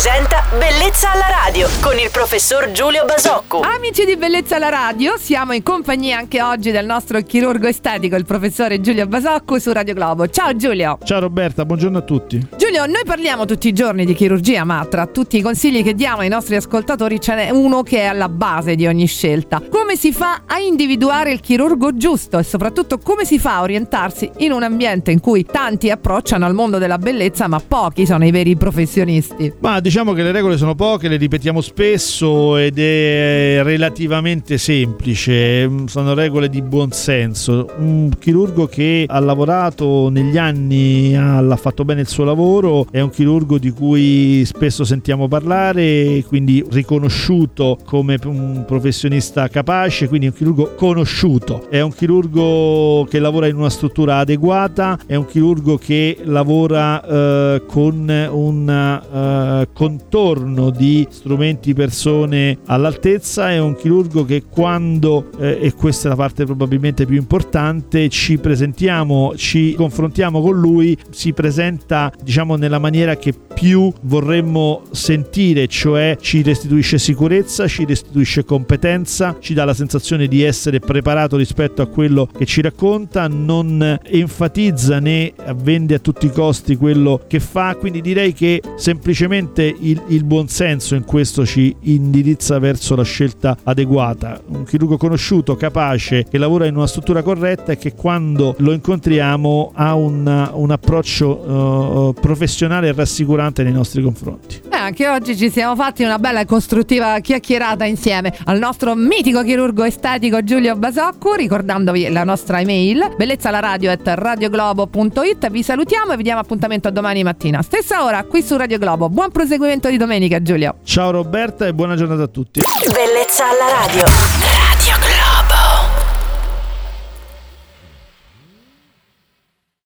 presenta Bellezza alla radio con il professor Giulio Basocco. Amici di Bellezza alla Radio, siamo in compagnia anche oggi del nostro chirurgo estetico, il professore Giulio Basocco su Radio Globo. Ciao Giulio. Ciao Roberta, buongiorno a tutti. Giulio, noi parliamo tutti i giorni di chirurgia, ma tra tutti i consigli che diamo ai nostri ascoltatori ce n'è uno che è alla base di ogni scelta. Come si fa a individuare il chirurgo giusto e soprattutto come si fa a orientarsi in un ambiente in cui tanti approcciano al mondo della bellezza, ma pochi sono i veri professionisti? Ma diciamo che le regole sono poche, le ripetiamo spesso ed è relativamente semplice, sono regole di buon senso. Un chirurgo che ha lavorato negli anni, ha fatto bene il suo lavoro, è un chirurgo di cui spesso sentiamo parlare, quindi riconosciuto come un professionista capace, quindi un chirurgo conosciuto. È un chirurgo che lavora in una struttura adeguata, è un chirurgo che lavora eh, con un eh, contorno di strumenti, persone all'altezza, è un chirurgo che quando, eh, e questa è la parte probabilmente più importante, ci presentiamo, ci confrontiamo con lui, si presenta diciamo nella maniera che più vorremmo sentire, cioè ci restituisce sicurezza, ci restituisce competenza, ci dà la sensazione di essere preparato rispetto a quello che ci racconta, non enfatizza né vende a tutti i costi quello che fa, quindi direi che semplicemente il, il buonsenso in questo ci indirizza verso la scelta adeguata. Un chirurgo conosciuto, capace, che lavora in una struttura corretta e che quando lo incontriamo ha un, un approccio uh, professionale e rassicurante nei nostri confronti. Eh, anche oggi ci siamo fatti una bella e costruttiva chiacchierata insieme al nostro mitico chirurgo estetico Giulio Basocco, ricordandovi la nostra email bellezzalaradio.radioglobo.it. Vi salutiamo e vi diamo appuntamento domani mattina. Stessa ora qui su Radio Globo. Buon proseguimento di domenica Giulio. Ciao Roberta e buona giornata a tutti. Bellezza alla radio.